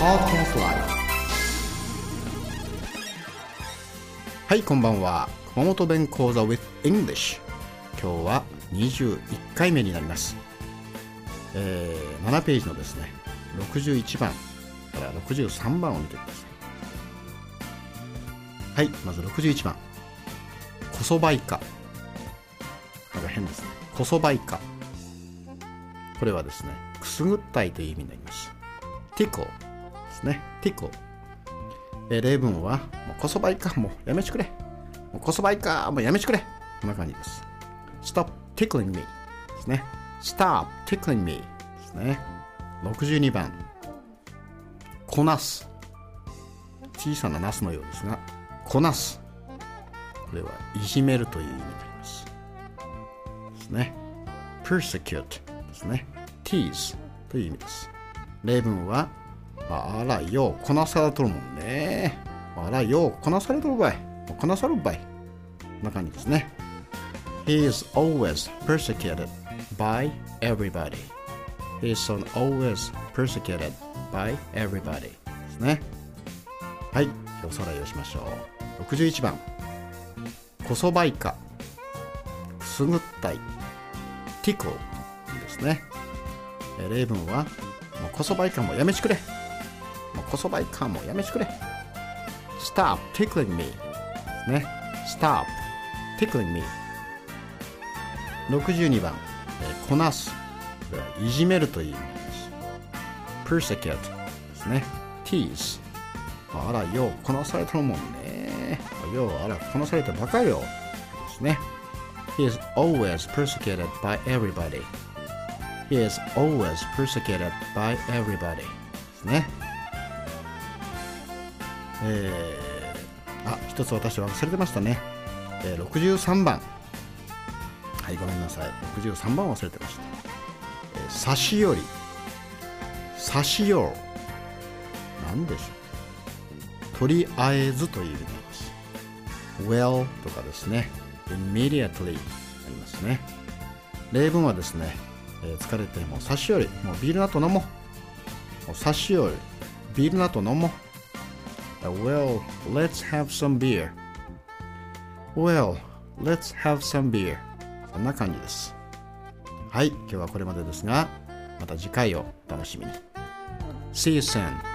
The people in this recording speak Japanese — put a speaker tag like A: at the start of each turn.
A: Podcast l i はいこんばんは。熊本弁講座 with English 今日は21回目になります、えー、7ページのですね61番から63番を見てください。はいまず61番。こそばいか。なんか変ですね。こそばいか。これはですねくすぐったいという意味になります。ティコですね。ティコ。え例文はもうこそばいか。もうやめてくれ。もうこそばいか。もうやめてくれ。こんな感じです。Stop tickling me ですね。Stop tickling me ですね。62番。こなす。小さなナスのようですがこなす。これはいじめるという意味になります。ですね。Persecute ですね。Tease という意味です。例文はあらようこなされとるもんね。あらようこなされとるばい。こなさるばい。こんな感じですね。He is always persecuted by everybody. He is always persecuted by everybody. ですね。はい。おさらいをしましょう。61番。こそばいかくすぐったいティコですね。例文はこそばいかもやめちくれ。こそばいかもやめちくれ Stop tickling me ね Stop tickling me 62番、え、こなすいじめるという意味です persecute ですね tease あらようこなされたもんねようあらこなされてばかよですね He is always persecuted by everybody He is always persecuted by everybody ですねえー、あ一つ私忘れてましたね、えー、63番。はいごめんなさい。63番忘れてました、えー、差し寄り。差し寄る何でしょう。とりあえずという意味になります。well とかですね。immediately ありますね。例文はですね、えー、疲れても差し寄り。もうビールの後飲も。う差し寄り。ビールの後飲も。う Well, let's have some beer. Well, let's have some beer. そんな感じです。はい、今日はこれまでですが、また次回を楽しみに。See you soon.